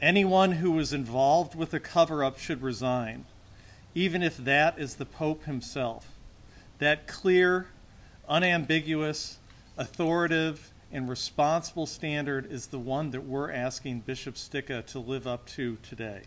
Anyone who was involved with the cover up should resign, even if that is the Pope himself. That clear, unambiguous, authoritative, and responsible standard is the one that we're asking Bishop Stika to live up to today.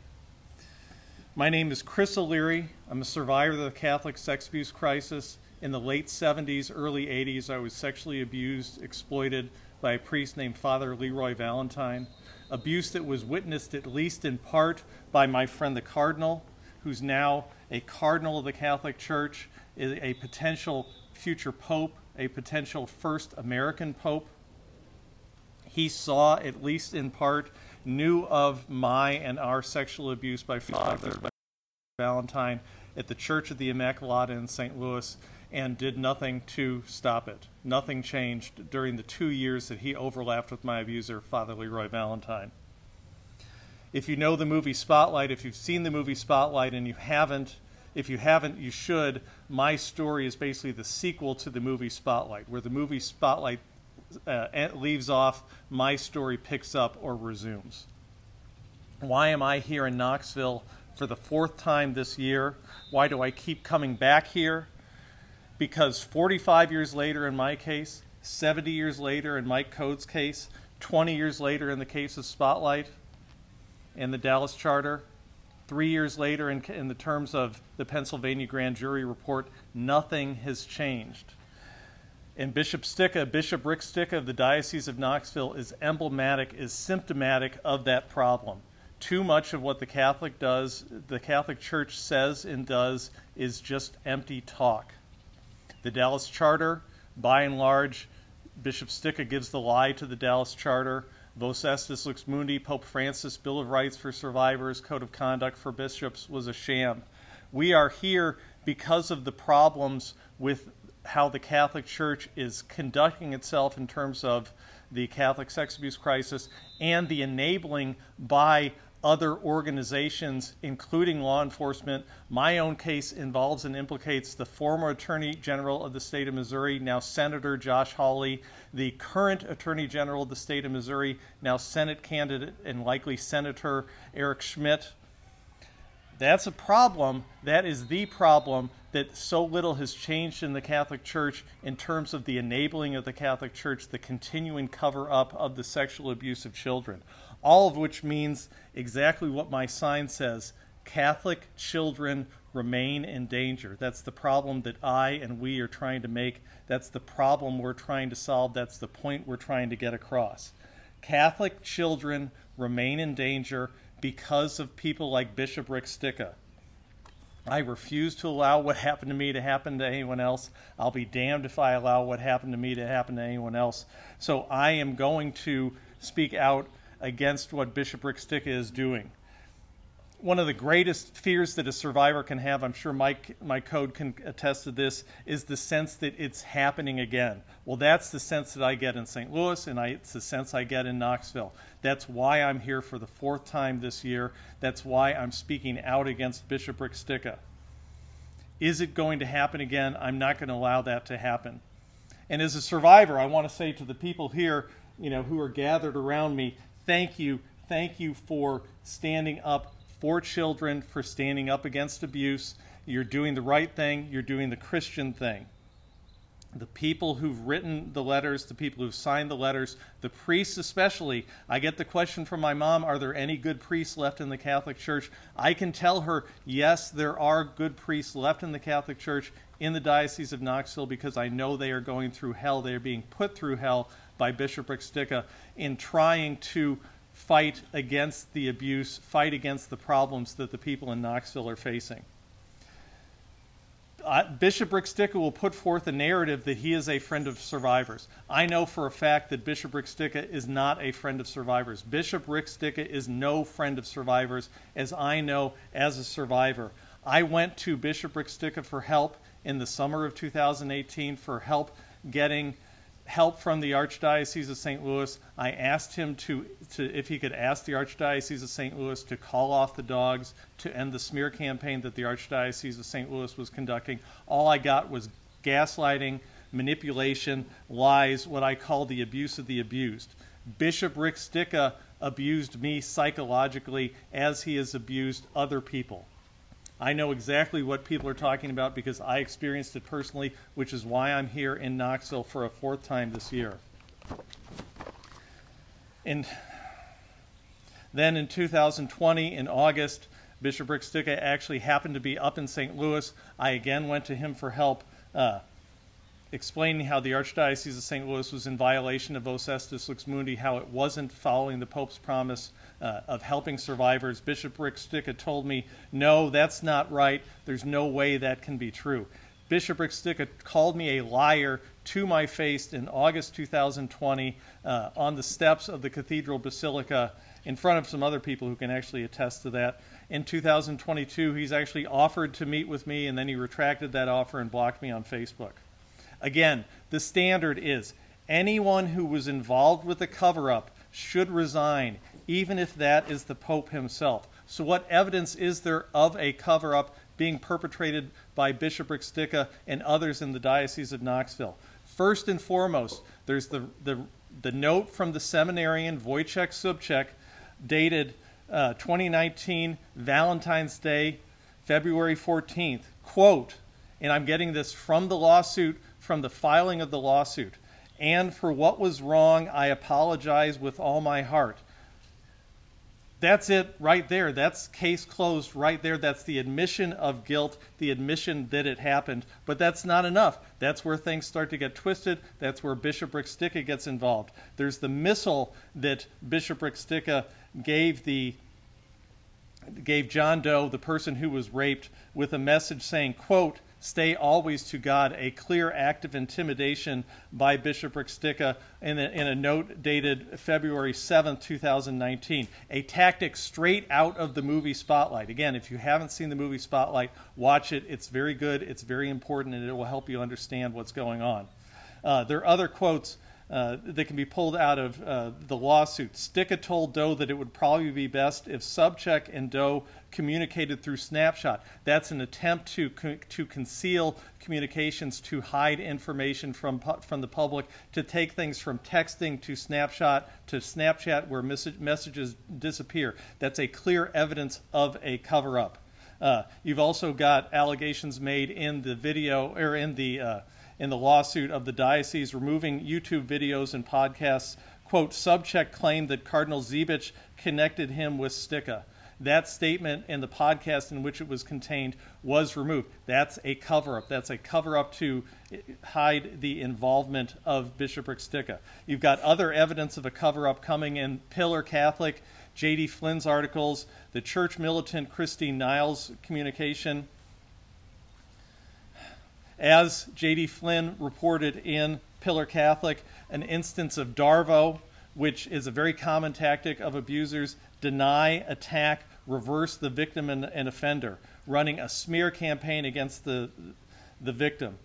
My name is Chris O'Leary. I'm a survivor of the Catholic sex abuse crisis. In the late 70s, early 80s, I was sexually abused, exploited by a priest named Father Leroy Valentine. Abuse that was witnessed, at least in part, by my friend the Cardinal, who's now a Cardinal of the Catholic Church, a potential future Pope, a potential first American Pope he saw, at least in part, knew of my and our sexual abuse by Father Valentine at the Church of the Immaculata in St. Louis and did nothing to stop it. Nothing changed during the two years that he overlapped with my abuser, Father Leroy Valentine. If you know the movie Spotlight, if you've seen the movie Spotlight and you haven't, if you haven't, you should. My story is basically the sequel to the movie Spotlight, where the movie Spotlight uh, leaves off, my story picks up or resumes. Why am I here in Knoxville for the fourth time this year? Why do I keep coming back here? Because 45 years later in my case, 70 years later in Mike Code's case, 20 years later in the case of Spotlight and the Dallas Charter, three years later in, in the terms of the Pennsylvania grand jury report, nothing has changed. And Bishop Stika, uh, Bishop Rick Stika of the Diocese of Knoxville, is emblematic, is symptomatic of that problem. Too much of what the Catholic does, the Catholic Church says and does, is just empty talk. The Dallas Charter, by and large, Bishop Stika gives the lie to the Dallas Charter. Vos Estis Lux Mundi, Pope Francis, Bill of Rights for Survivors, Code of Conduct for Bishops was a sham. We are here because of the problems with how the Catholic Church is conducting itself in terms of the Catholic sex abuse crisis and the enabling by other organizations, including law enforcement. My own case involves and implicates the former Attorney General of the state of Missouri, now Senator Josh Hawley, the current Attorney General of the state of Missouri, now Senate candidate and likely Senator Eric Schmitt. That's a problem. That is the problem that so little has changed in the Catholic Church in terms of the enabling of the Catholic Church, the continuing cover up of the sexual abuse of children. All of which means exactly what my sign says Catholic children remain in danger. That's the problem that I and we are trying to make. That's the problem we're trying to solve. That's the point we're trying to get across. Catholic children remain in danger because of people like Bishop Rick Stika I refuse to allow what happened to me to happen to anyone else. I'll be damned if I allow what happened to me to happen to anyone else. So I am going to speak out against what Bishop Rick Stika is doing. One of the greatest fears that a survivor can have, I'm sure Mike, my code can attest to this, is the sense that it's happening again. Well, that's the sense that I get in St. Louis, and I, it's the sense I get in Knoxville. That's why I'm here for the fourth time this year. That's why I'm speaking out against Bishop Rick Stika. Is it going to happen again? I'm not going to allow that to happen. And as a survivor, I want to say to the people here, you know, who are gathered around me, thank you, thank you for standing up for children, for standing up against abuse. You're doing the right thing, you're doing the Christian thing the people who've written the letters, the people who've signed the letters, the priests especially. I get the question from my mom Are there any good priests left in the Catholic Church? I can tell her, yes, there are good priests left in the Catholic Church in the Diocese of Knoxville because I know they are going through hell. They are being put through hell by Bishop Rick in trying to fight against the abuse, fight against the problems that the people in Knoxville are facing Bishop Rick Stika will put forth a narrative that he is a friend of survivors. I know for a fact that Bishop Rick Stika is not a friend of survivors. Bishop Rick Stika is no friend of survivors, as I know as a survivor. I went to Bishop Rick Stika for help in the summer of 2018 for help getting help from the Archdiocese of St. Louis. I asked him to, to if he could ask the Archdiocese of St. Louis to call off the dogs to end the smear campaign that the Archdiocese of St. Louis was conducting. All I got was gaslighting, manipulation, lies, what I call the abuse of the abused. Bishop Rick Stika abused me psychologically as he has abused other people. I know exactly what people are talking about because I experienced it personally, which is why I'm here in Knoxville for a fourth time this year. And then in 2020, in August, Bishop Rick Stika actually happened to be up in St. Louis. I again went to him for help, uh, explaining how the Archdiocese of St. Louis was in violation of Vos Estis Lux Mundi, how it wasn't following the Pope's promise uh, of helping survivors. Bishop Rick Stika told me, no, that's not right. There's no way that can be true. Bishop Rick Stika called me a liar to my face in August 2020 uh, on the steps of the Cathedral Basilica in front of some other people who can actually attest to that. In 2022, he's actually offered to meet with me, and then he retracted that offer and blocked me on Facebook. Again, the standard is anyone who was involved with the cover up should resign even if that is the Pope himself. So, what evidence is there of a cover up being perpetrated by Bishop Rick and others in the Diocese of Knoxville? First and foremost, there's the, the, the note from the seminarian Wojciech Sobczak, dated uh, 2019, Valentine's Day, February 14th. Quote, and I'm getting this from the lawsuit, from the filing of the lawsuit. And for what was wrong, I apologize with all my heart that's it right there. That's case closed right there. That's the admission of guilt, the admission that it happened. But that's not enough. That's where things start to get twisted. That's where Bishop Rick Stika gets involved. There's the missile that Bishop Rick Stika gave the gave John Doe, the person who was raped, with a message saying, quote, stay always to God, a clear act of intimidation by Bishop Stika in a, in a note dated February 7, 2019. A tactic straight out of the movie Spotlight. Again, if you haven't seen the movie Spotlight, watch it. It's very good, it's very important, and it will help you understand what's going on. Uh, there are other quotes uh, that can be pulled out of uh, the lawsuit. Stika told Doe that it would probably be best if Sobczak and Doe communicated through Snapshot. That's an attempt to co- to conceal communications, to hide information from pu- from the public, to take things from texting to Snapshot to Snapchat, where mes- messages disappear. That's a clear evidence of a cover up. Uh, you've also got allegations made in the video or in the uh, in the lawsuit of the diocese removing YouTube videos and podcasts. Quote, Sobczak claimed that Cardinal Zibich connected him with Stika. That statement and the podcast in which it was contained was removed. That's a cover up. That's a cover up to hide the involvement of Bishop Rick Stika. You've got other evidence of a cover up coming in Pillar Catholic, J.D. Flynn's articles, the church militant Christine Niles communication. As J.D. Flynn reported in Pillar Catholic, an instance of Darvo, which is a very common tactic of abusers deny, attack, reverse the victim and, and offender, running a smear campaign against the, the victim.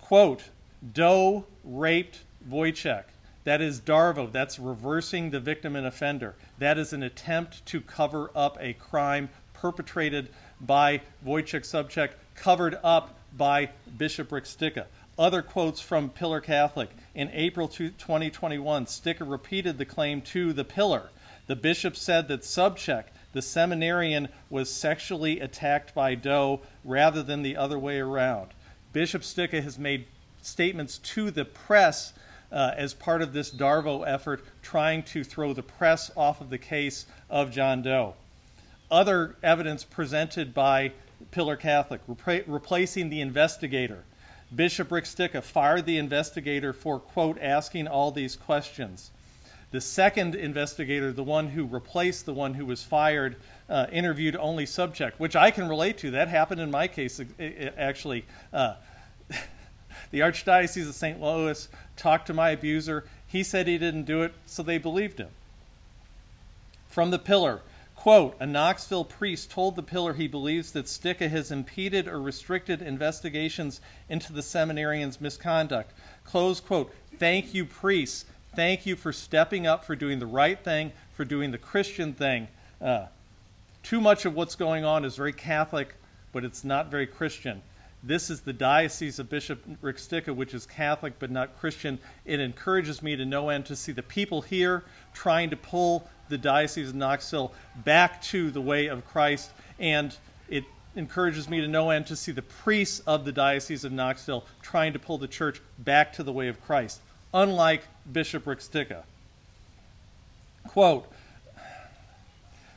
Quote, Doe raped Wojciech. That is Darvo. That's reversing the victim and offender. That is an attempt to cover up a crime perpetrated by Wojciech Sobczak, covered up by Bishop Rick Stika. Other quotes from Pillar Catholic. In April 2021, Stika repeated the claim to the Pillar. The bishop said that Sobczak, the seminarian, was sexually attacked by Doe rather than the other way around. Bishop Stika has made statements to the press uh, as part of this Darvo effort, trying to throw the press off of the case of John Doe. Other evidence presented by Pillar Catholic, repra- replacing the investigator. Bishop Rick Stika fired the investigator for, quote, asking all these questions. The second investigator, the one who replaced the one who was fired, uh, interviewed only subject, which I can relate to. That happened in my case, actually. Uh, the Archdiocese of St. Louis talked to my abuser. He said he didn't do it, so they believed him. From the pillar, Quote, a Knoxville priest told the pillar he believes that Stika has impeded or restricted investigations into the seminarian's misconduct. Close quote. Thank you, priests. Thank you for stepping up, for doing the right thing, for doing the Christian thing. Uh, too much of what's going on is very Catholic, but it's not very Christian. This is the Diocese of Bishop Stika, which is Catholic but not Christian. It encourages me to no end to see the people here trying to pull the Diocese of Knoxville back to the way of Christ, and it encourages me to no end to see the priests of the Diocese of Knoxville trying to pull the church back to the way of Christ, unlike Bishop Stika. Quote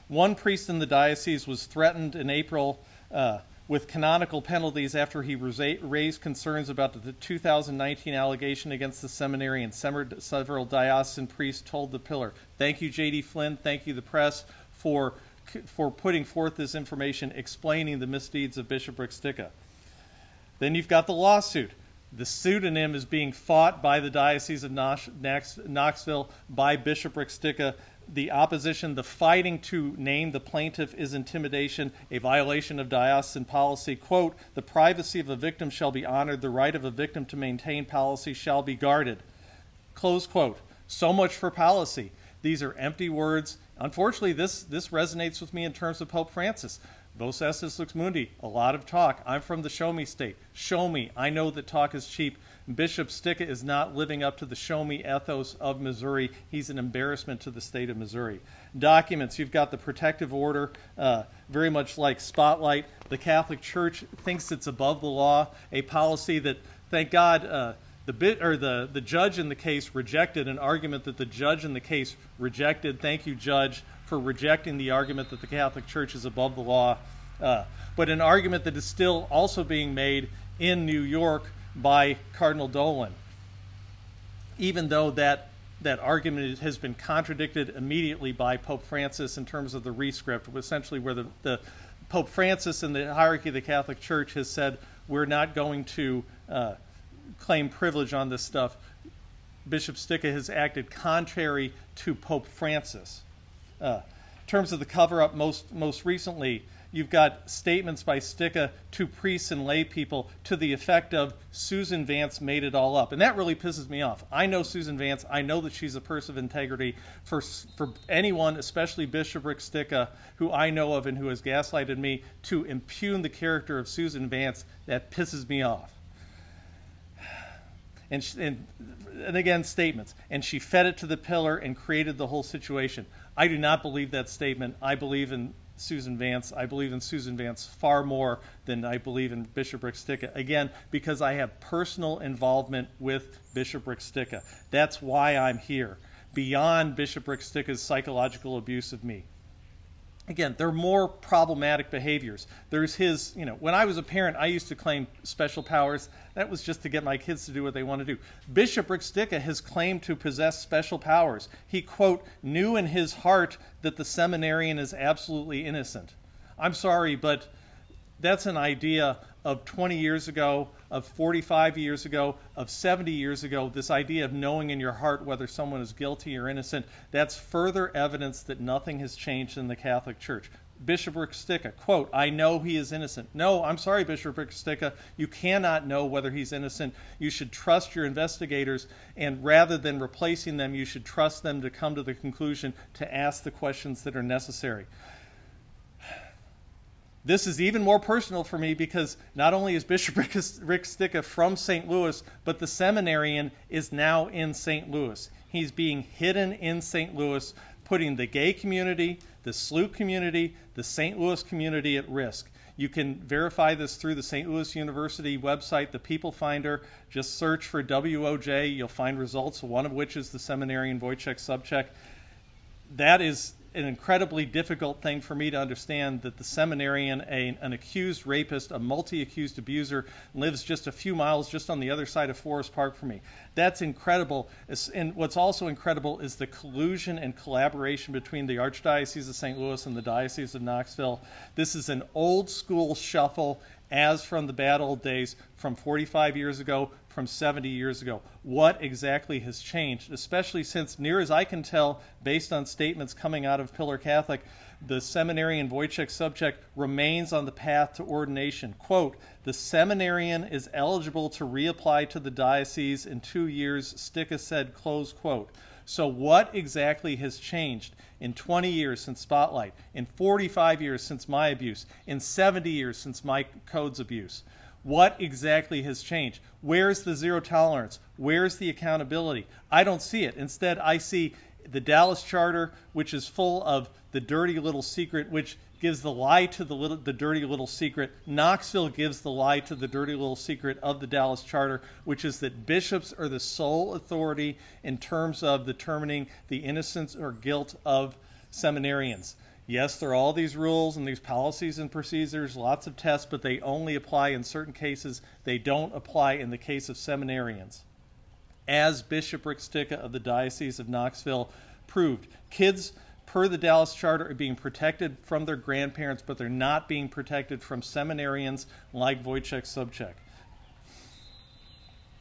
One priest in the diocese was threatened in April. Uh, with canonical penalties after he raised concerns about the 2019 allegation against the seminary, and several diocesan priests told the pillar, Thank you, J.D. Flynn. Thank you, the press, for, for putting forth this information explaining the misdeeds of Bishop Stika. Then you've got the lawsuit. The pseudonym is being fought by the Diocese of Knoxville by Bishop Stika the opposition, the fighting to name the plaintiff is intimidation, a violation of diocesan policy. Quote, the privacy of a victim shall be honored, the right of a victim to maintain policy shall be guarded. Close quote. So much for policy. These are empty words. Unfortunately, this, this resonates with me in terms of Pope Francis. Vos estis lux mundi, a lot of talk. I'm from the show me state. Show me. I know that talk is cheap. Bishop Stika is not living up to the show me ethos of Missouri. He's an embarrassment to the state of Missouri. Documents you've got the protective order, uh, very much like Spotlight. The Catholic Church thinks it's above the law, a policy that, thank God, uh, the bit or the, the judge in the case rejected an argument that the judge in the case rejected. Thank you, judge, for rejecting the argument that the Catholic Church is above the law. Uh, but an argument that is still also being made in New York by Cardinal Dolan, even though that that argument has been contradicted immediately by Pope Francis in terms of the rescript, essentially where the, the Pope Francis and the hierarchy of the Catholic Church has said we're not going to uh, claim privilege on this stuff. Bishop Stika has acted contrary to Pope Francis. Uh, in terms of the cover up, most most recently, you've got statements by Stika to priests and lay people to the effect of Susan Vance made it all up. And that really pisses me off. I know Susan Vance. I know that she's a person of integrity. For, for anyone, especially Bishop Rick Stika, who I know of and who has gaslighted me, to impugn the character of Susan Vance, that pisses me off. And, and, and again, statements. And she fed it to the pillar and created the whole situation. I do not believe that statement. I believe in Susan Vance. I believe in Susan Vance far more than I believe in Bishop Stika. Again, because I have personal involvement with Bishop Stika. That's why I'm here, beyond Bishop Rick Stika's psychological abuse of me again, they're more problematic behaviors. There's his, you know, when I was a parent, I used to claim special powers. That was just to get my kids to do what they want to do. Bishop Stika has claimed to possess special powers. He, quote, knew in his heart that the seminarian is absolutely innocent. I'm sorry, but that's an idea of 20 years ago, of 45 years ago, of 70 years ago, this idea of knowing in your heart whether someone is guilty or innocent, that's further evidence that nothing has changed in the Catholic Church. Bishop Rick Stika, quote, I know he is innocent. No, I'm sorry, Bishop Rick Stika, you cannot know whether he's innocent. You should trust your investigators, and rather than replacing them, you should trust them to come to the conclusion to ask the questions that are necessary. This is even more personal for me because not only is Bishop Rick, Rick Stika from St. Louis, but the seminarian is now in St. Louis. He's being hidden in St. Louis, putting the gay community, the SLU community, the St. Louis community at risk. You can verify this through the St. Louis University website, the People Finder. Just search for WOJ. You'll find results, one of which is the seminarian Wojciech Sobczak. That is an incredibly difficult thing for me to understand that the seminarian, a, an accused rapist, a multi accused abuser, lives just a few miles just on the other side of Forest Park for me. That's incredible. And what's also incredible is the collusion and collaboration between the Archdiocese of St. Louis and the Diocese of Knoxville. This is an old school shuffle, as from the bad old days from 45 years ago from 70 years ago. What exactly has changed, especially since, near as I can tell, based on statements coming out of Pillar Catholic, the seminarian Wojciech Sobczak remains on the path to ordination. Quote, the seminarian is eligible to reapply to the diocese in two years, Stika said, close quote. So, what exactly has changed in 20 years since Spotlight, in 45 years since my abuse, in 70 years since my code's abuse? What exactly has changed? Where's the zero tolerance? Where's the accountability? I don't see it. Instead, I see the Dallas Charter, which is full of the dirty little secret, which gives the lie to the little, the dirty little secret. Knoxville gives the lie to the dirty little secret of the Dallas Charter, which is that bishops are the sole authority in terms of determining the innocence or guilt of seminarians. Yes, there are all these rules and these policies and procedures, lots of tests, but they only apply in certain cases. They don't apply in the case of seminarians. As Bishop Rick Stika of the Diocese of Knoxville proved, kids per the Dallas Charter, are being protected from their grandparents, but they're not being protected from seminarians like Wojciech Sobczak.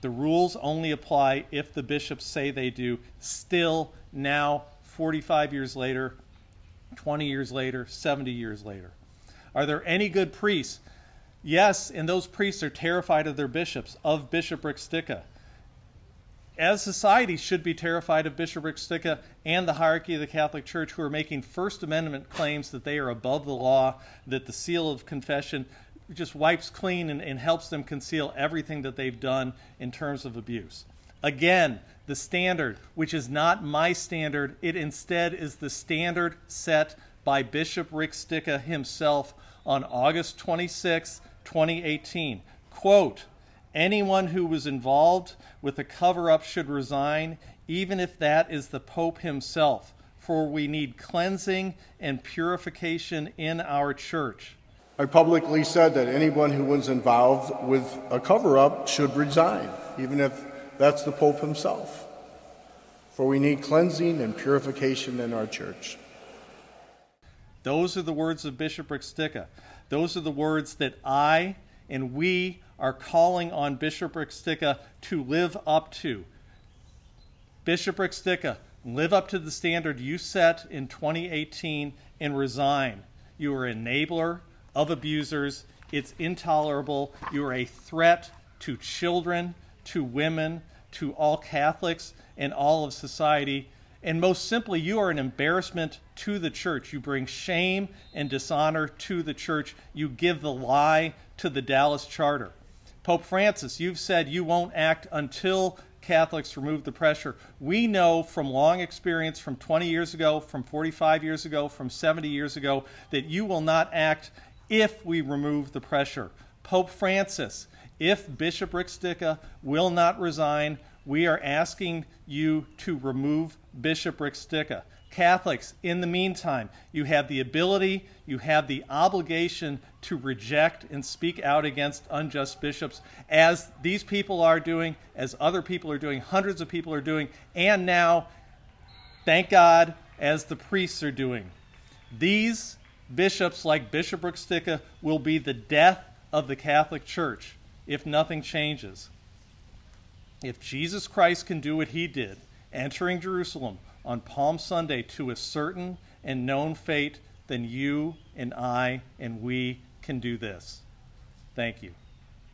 The rules only apply if the bishops say they do. Still, now, 45 years later, 20 years later, 70 years later. Are there any good priests? Yes, and those priests are terrified of their bishops, of Bishop Rick Stika as society should be terrified of Bishop Rick Stika and the hierarchy of the Catholic Church who are making First Amendment claims that they are above the law, that the seal of confession just wipes clean and, and helps them conceal everything that they've done in terms of abuse. Again, the standard, which is not my standard, it instead is the standard set by Bishop Rick Stika himself on August 26, 2018. Quote, Anyone who was involved with the cover up should resign, even if that is the Pope himself, for we need cleansing and purification in our church. I publicly said that anyone who was involved with a cover up should resign, even if that's the Pope himself. For we need cleansing and purification in our church. Those are the words of Bishop Rick Stika. Those are the words that I and we are calling on Bishop Rick to live up to. Bishop Rick live up to the standard you set in 2018 and resign. You are an enabler of abusers. It's intolerable. You are a threat to children, to women, to all Catholics, and all of society. And most simply, you are an embarrassment to the church. You bring shame and dishonor to the church. You give the lie to the Dallas Charter. Pope Francis, you've said you won't act until Catholics remove the pressure. We know from long experience, from 20 years ago, from 45 years ago, from 70 years ago, that you will not act if we remove the pressure. Pope Francis, if Bishop Rick will not resign, we are asking you to remove Bishop Rick Stika. Catholics, in the meantime, you have the ability, you have the obligation to reject and speak out against unjust bishops, as these people are doing, as other people are doing, hundreds of people are doing, and now, thank God, as the priests are doing. These bishops, like Bishop Rick Stika, will be the death of the Catholic Church if nothing changes. If Jesus Christ can do what he did, entering Jerusalem, on Palm Sunday to a certain and known fate, then you and I and we can do this. Thank you.